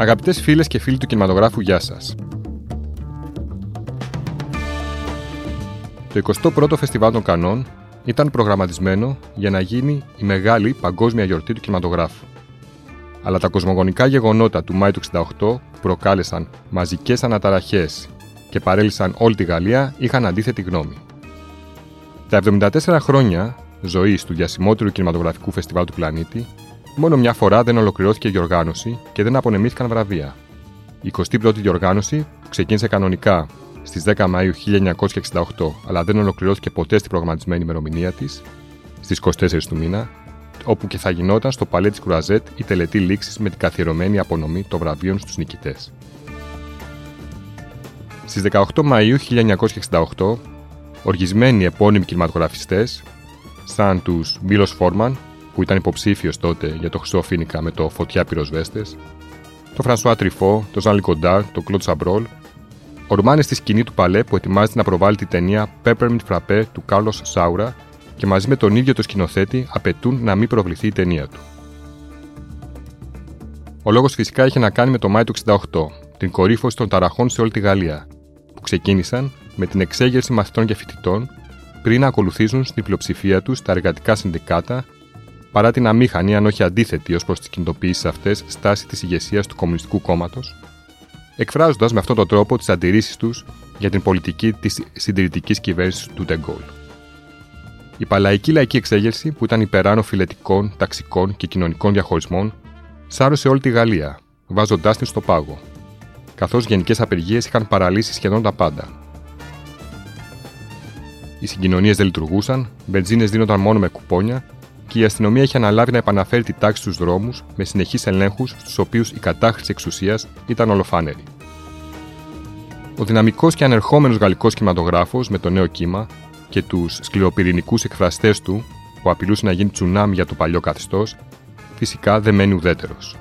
Αγαπητές φίλες και φίλοι του κινηματογράφου, γεια σας. Το 21ο Φεστιβάλ των Κανών ήταν προγραμματισμένο για να γίνει η μεγάλη παγκόσμια γιορτή του κινηματογράφου. Αλλά τα κοσμογονικά γεγονότα του Μάη του 68 προκάλεσαν μαζικές αναταραχές και παρέλυσαν όλη τη Γαλλία είχαν αντίθετη γνώμη. Τα 74 χρόνια ζωής του διασημότερου κινηματογραφικού φεστιβάλ του πλανήτη, μόνο μια φορά δεν ολοκληρώθηκε η διοργάνωση και δεν απονεμήθηκαν βραβεία. Η 21η διοργάνωση, που ξεκίνησε κανονικά στις 10 Μαου 1968, αλλά δεν ολοκληρώθηκε ποτέ στην προγραμματισμένη ημερομηνία της, στις 24 του μήνα, όπου και θα γινόταν στο παλέ της Κρουαζέτ η τελετή λήξης με την καθιερωμένη απονομή των βραβείων στους νικητές. Στις 18 Μαου 1968, οργισμένοι επώνυμοι κινηματογραφιστές, σαν τους Μίλος Φόρμαν, που ήταν υποψήφιος τότε για το Χρυσό Φοίνικα με το Φωτιά Πυροσβέστε, το Φρανσουά Τριφό, το Ζαν-Λικ Γκοντάρ, το Κλοντ Σαμπρόλ, ορμάνε στη σκηνή του Παλέ που ετοιμάζεται να προβάλλει τη ταινία Peppermint Frappé του Κάρλος Σάουρα και μαζί με τον ίδιο το σκηνοθέτη απαιτούν να μην προβληθεί η ταινία του. Ο λόγος φυσικά είχε να κάνει με το Μάη του 68, την κορύφωση των ταραχών σε όλη τη Γαλλία, που ξεκίνησαν με την εξέγερση μαθητών και φοιτητών πριν να ακολουθήσουν στην πλειοψηφία τους τα εργατικά συνδικάτα παρά την αμήχανη, αν όχι αντίθετη ως προς τις κινητοποιήσεις αυτές, στάση της ηγεσίας του Κομμουνιστικού Κόμματος, εκφράζοντας με αυτόν τον τρόπο τις αντιρρήσεις τους για την πολιτική της συντηρητικής κυβέρνησης του Ντεγκόλ. Η παλαϊκή λαϊκή εξέγερση, που ήταν υπεράνω φιλετικών, ταξικών και κοινωνικών διαχωρισμών, σάρωσε όλη τη Γαλλία, βάζοντάς την στο πάγο, καθώς γενικές απεργίες είχαν παραλύσει σχεδόν τα πάντα. Οι συγκοινωνίες δεν λειτουργούσαν, μπενζίνες δίνονταν μόνο με κουπόνια και η αστυνομία είχε αναλάβει να επαναφέρει τη τάξη στους δρόμους με συνεχείς ελέγχους στους οποίους η κατάχρηση εξουσίας ήταν ολοφάνερη. Ο δυναμικός και ανερχόμενος γαλλικός κινηματογράφος με το νέο κύμα και τους σκληροπυρηνικούς εκφραστές του που απειλούσε να γίνει τσουνάμι για το παλιό καθεστώς, φυσικά δεν μένει ουδέτερος.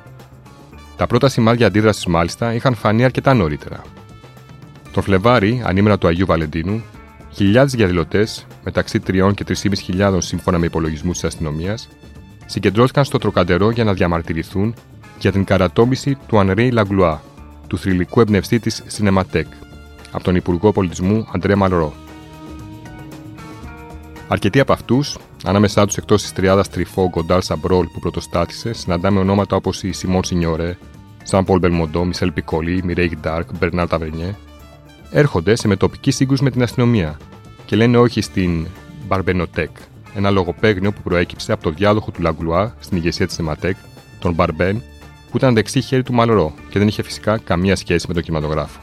Τα πρώτα σημάδια αντίδρασης μάλιστα είχαν φανεί αρκετά νωρίτερα. Τον Φλεβάρι, ανήμερα του Αγίου Βαλεντίνου, χιλιάδες διαδηλωτέ, μεταξύ 3 και 3.500 σύμφωνα με υπολογισμούς της αστυνομίας, συγκεντρώθηκαν στο Τροκαντερό για να διαμαρτυρηθούν για την καρατόμηση του Ανρέι Λαγκλουά, του θρηλυκού εμπνευστή της Cinematheque, από τον Υπουργό Πολιτισμού Αντρέ Μαλρό. Αρκετοί από αυτούς, ανάμεσά τους εκτός της τριάδας Τριφό Γκοντάλ Σαμπρόλ που πρωτοστάτησε, συναντάμε ονόματα όπως η Σιμών Σινιόρε, Ζαν Πολ Μπελμοντό, Μισελ Πικολί, Μιρέιγ Ντάρκ, Μπερνάρ Ταβερνιέ, έρχονται σε μετωπική σύγκρουση με την αστυνομία και λένε όχι στην Μπαρμπενοτέκ, ένα λογοπαίγνιο που προέκυψε από το διάδοχο του Λανγκλουά στην ηγεσία της Σινεματέκ, τον Μπαρμπέν, που ήταν δεξί χέρι του Μαλρό και δεν είχε φυσικά καμία σχέση με τον κινηματογράφο.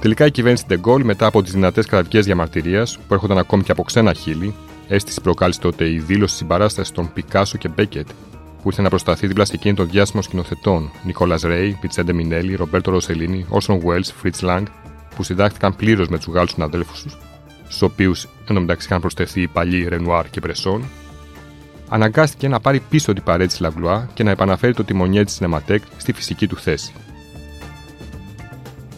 Τελικά η κυβέρνηση Ντεγκόλ, μετά από τις δυνατές κραυγές διαμαρτυρίας που έρχονταν ακόμη και από ξένα χείλη, αίσθηση προκάλεσε τότε η δήλωση συμπαράστασης των Πικάσο και Μπέκετ, που ήρθε να προστεθεί δίπλα σε εκείνη των διάσημων σκηνοθετών Νικόλας Ρέι, Βιντσέντε Μινέλι, Ρομπέρτο Ροσελίνη, Όρσον Γουέλς, Φριτς Λανγκ, που συντάχθηκαν πλήρως με τους Γάλλους συναδέλφους τους, στους οποίους εντωμεταξύ είχαν προστεθεί οι παλιοί Ρενουάρ και Μπρεσόν, αναγκάστηκε να πάρει πίσω την παραίτηση Λανγκλουά και να επαναφέρει τον τιμονιέρη της Σινεματέκ στη φυσική του θέση.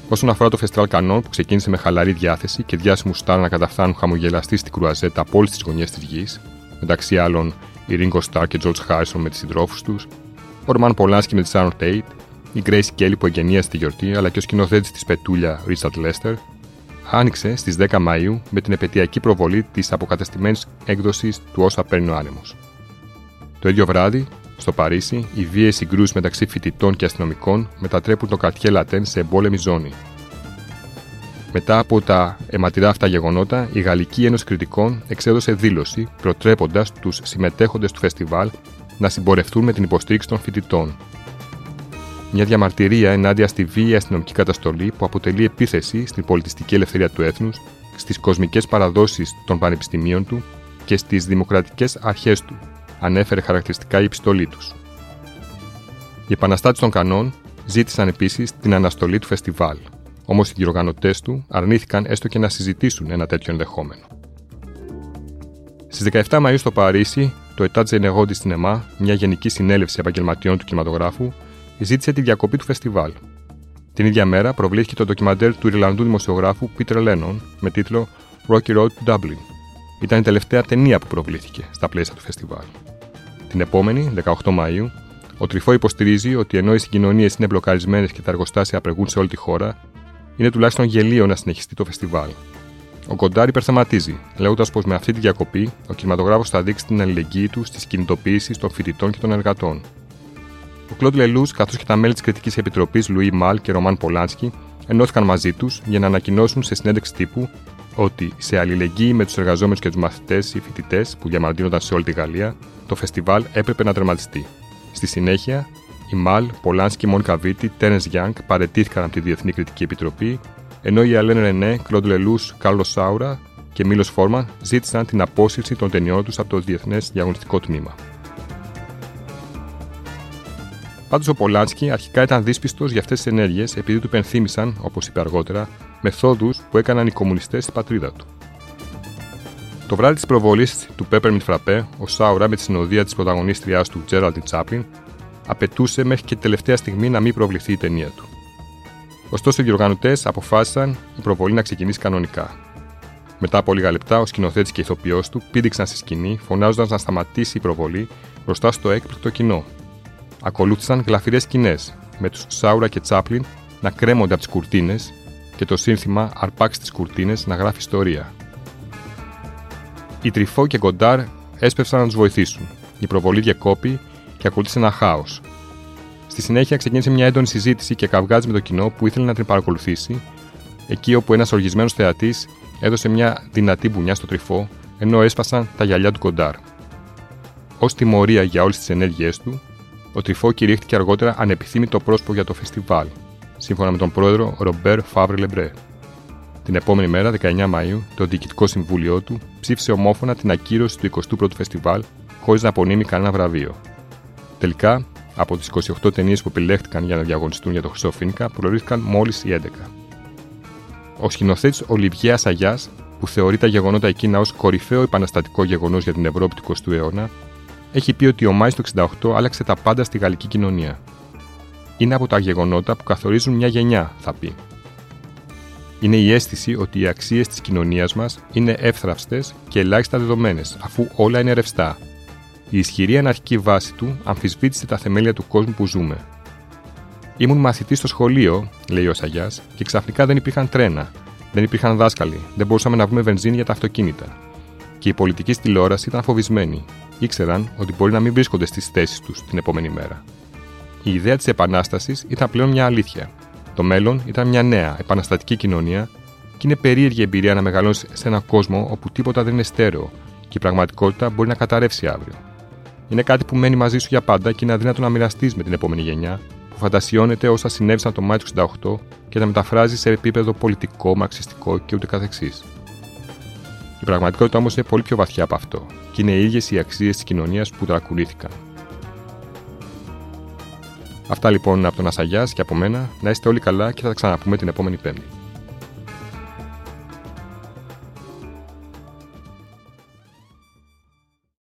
Όσον αφορά το φεστιβάλ Καννών, που ξεκίνησε με χαλαρή διάθεση και διάσημους σταρ να καταφθάνουν χαμογελαστοί στην Κρουαζέτ από όλες τις γωνιές της γης, μεταξύ άλλων η Ringo Starr και George Harrison με τις συντρόφους τους, ο Ρωμάν Πολάνσκι με τη Sharon Tate, η Grace Kelly που εγγενίασε τη γιορτή, αλλά και ο σκηνοθέτης της Πετούλια Richard Lester, άνοιξε στις 10 Μαου με την επαιτειακή προβολή της αποκαταστημένης έκδοσης του Όσα παίρνει ο άνεμος. Το ίδιο βράδυ, στο Παρίσι, οι βίαιες συγκρούσεις μεταξύ φοιτητών και αστυνομικών μετατρέπουν το καρτιέ Λατέν σε εμπόλεμη ζώνη. Μετά από τα αιματηρά αυτά γεγονότα, η Γαλλική Ένωση Κριτικών εξέδωσε δήλωση προτρέποντας τους συμμετέχοντες του φεστιβάλ να συμπορευτούν με την υποστήριξη των φοιτητών. Μια διαμαρτυρία ενάντια στη βίαιη αστυνομική καταστολή που αποτελεί επίθεση στην πολιτιστική ελευθερία του έθνους, στις κοσμικές παραδόσεις των πανεπιστημίων του και στις δημοκρατικές αρχές του, ανέφερε χαρακτηριστικά η επιστολή τους. Οι επαναστάτες των Κανών ζήτησαν επίσης την αναστολή του φεστιβάλ, όμως οι διοργανωτές του αρνήθηκαν έστω και να συζητήσουν ένα τέτοιο ενδεχόμενο. Στις 17 Μαου στο Παρίσι, το Ετάτζε Νεγόντι στην ΕΜΑ, μια γενική συνέλευση επαγγελματιών του κινηματογράφου, ζήτησε τη διακοπή του φεστιβάλ. Την ίδια μέρα προβλήθηκε το ντοκιμαντέρ του Ιρλανδού δημοσιογράφου Peter Lennon με τίτλο Rocky Road to Dublin. Ήταν η τελευταία ταινία που προβλήθηκε στα πλαίσια του φεστιβάλ. Την επόμενη, 18 Μαου, ο Ο Τρυφό υποστηρίζει ότι ενώ οι συγκοινωνίες είναι μπλοκαρισμένες και τα εργοστάσια απεργούν σε όλη τη χώρα, είναι τουλάχιστον γελίο να συνεχιστεί το φεστιβάλ. Ο Κοντάρ υπερθεματίζει, λέγοντας πως με αυτή τη διακοπή ο κινηματογράφος θα δείξει την αλληλεγγύη του στις κινητοποιήσει των φοιτητών και των εργατών. Ο Κλοντ Λελούς, καθώς και τα μέλη της Κριτικής Επιτροπής Λουί Μαλ και Ρωμάν Πολάνσκι, ενώθηκαν μαζί τους για να ανακοινώσουν σε συνέντευξη τύπου ότι σε αλληλεγγύη με τους εργαζόμενους και τους μαθητές ή φοιτητές που διαμαρτύρονταν σε όλη τη Γαλλία, το φεστιβάλ έπρεπε να τερματιστεί. Στη συνέχεια, η Μαλ, Πολάνσκι, Μόνικα Βίτη, Τένε Γιάνγκ παρετήθηκαν από τη Διεθνή Κριτική Επιτροπή, ενώ οι Αλέν Ρενέ, Κλοντ Λελούς, Κάρλος Σάουρα και Μίλος Φόρμαν ζήτησαν την απόσυρση των ταινιών τους από το Διεθνές Διαγωνιστικό Τμήμα. Πάντως ο Πολάνσκι αρχικά ήταν δύσπιστος για αυτές τις ενέργειες επειδή του πενθύμησαν, όπως είπε αργότερα, μεθόδους που έκαναν οι κομμουνιστές στην πατρίδα του. Το βράδυ της προβολής του Peppermint Frappé, ο Σάουρα με τη συνοδεία της πρωταγωνίστριάς του Geraldine Chaplin απαιτούσε μέχρι και τελευταία στιγμή να μην προβληθεί η ταινία του. Ωστόσο, οι διοργανωτές αποφάσισαν η προβολή να ξεκινήσει κανονικά. Μετά από λίγα λεπτά, ο σκηνοθέτης και η ηθοποιός του πήδηξαν στη σκηνή, φωνάζοντας να σταματήσει η προβολή μπροστά στο έκπληκτο κοινό. Ακολούθησαν γλαφυρές σκηνές, με τους Σάουρα και Τσάπλιν να κρέμονται από τις κουρτίνες και το σύνθημα Αρπάξ τις κουρτίνες να γράφει ιστορία. Οι Τριφό και Γκοντάρ έσπευσαν να τους βοηθήσουν. Η προβολή διακόπη και ακολούθησε ένα χάος. Στη συνέχεια ξεκίνησε μια έντονη συζήτηση και καυγάζει με το κοινό που ήθελε να την παρακολουθήσει, εκεί όπου ένας οργισμένος θεατής έδωσε μια δυνατή μπουνιά στο τρυφό, ενώ έσπασαν τα γυαλιά του Κοντάρ. Ω τιμωρία για όλες τις ενέργειές του, ο Τρυφό κηρύχθηκε αργότερα ανεπιθύμητο πρόσωπο για το φεστιβάλ, σύμφωνα με τον πρόεδρο Ρομπέρ Φαύρ Λεμπρέ. Την επόμενη μέρα, 19 Μαου, το διοικητικό συμβούλιο του ψήφισε ομόφωνα την ακύρωση του 21ου φεστιβάλ χωρίς να απονείμει κανένα βραβείο. Τελικά, από τις 28 ταινίες που επιλέχθηκαν για να διαγωνιστούν για το Χρυσό Φίνικα, προορίστηκαν μόλις οι 11. Ο σκηνοθέτης Ολιβιέ Ασαγιάς, που θεωρεί τα γεγονότα εκείνα ως κορυφαίο επαναστατικό γεγονός για την Ευρώπη του 20ου αιώνα, έχει πει ότι ο Μάης του 68 άλλαξε τα πάντα στη γαλλική κοινωνία. Είναι από τα γεγονότα που καθορίζουν μια γενιά, θα πει. Είναι η αίσθηση ότι οι αξίες της κοινωνίας μας είναι εύθραυστες και ελάχιστα δεδομένες, αφού όλα είναι ρευστά. Η ισχυρή αναρχική βάση του αμφισβήτησε τα θεμέλια του κόσμου που ζούμε. Ήμουν μαθητής στο σχολείο, λέει ο Σαγιάς, και ξαφνικά δεν υπήρχαν τρένα, δεν υπήρχαν δάσκαλοι, δεν μπορούσαμε να βρούμε βενζίνη για τα αυτοκίνητα. Και η πολιτική τηλεόραση ήταν φοβισμένη. Ήξεραν ότι μπορεί να μην βρίσκονται στις θέσεις τους την επόμενη μέρα. Η ιδέα της Επανάστασης ήταν πλέον μια αλήθεια. Το μέλλον ήταν μια νέα, επαναστατική κοινωνία και είναι περίεργη εμπειρία να μεγαλώσει σε έναν κόσμο όπου τίποτα δεν είναι στέρεο και η πραγματικότητα μπορεί να καταρρεύσει αύριο. Είναι κάτι που μένει μαζί σου για πάντα και είναι αδύνατο να μοιραστείς με την επόμενη γενιά που φαντασιώνεται όσα συνέβησαν το Μάιο του 68 και τα μεταφράζει σε επίπεδο πολιτικό, μαξιστικό και ούτε καθεξής. Η πραγματικότητα όμως είναι πολύ πιο βαθιά από αυτό και είναι οι ίδιες οι αξίες της κοινωνίας που τρακουλήθηκαν. Αυτά λοιπόν από τον Ασαγιάς και από μένα. Να είστε όλοι καλά και θα τα ξαναπούμε την επόμενη Πέμπτη.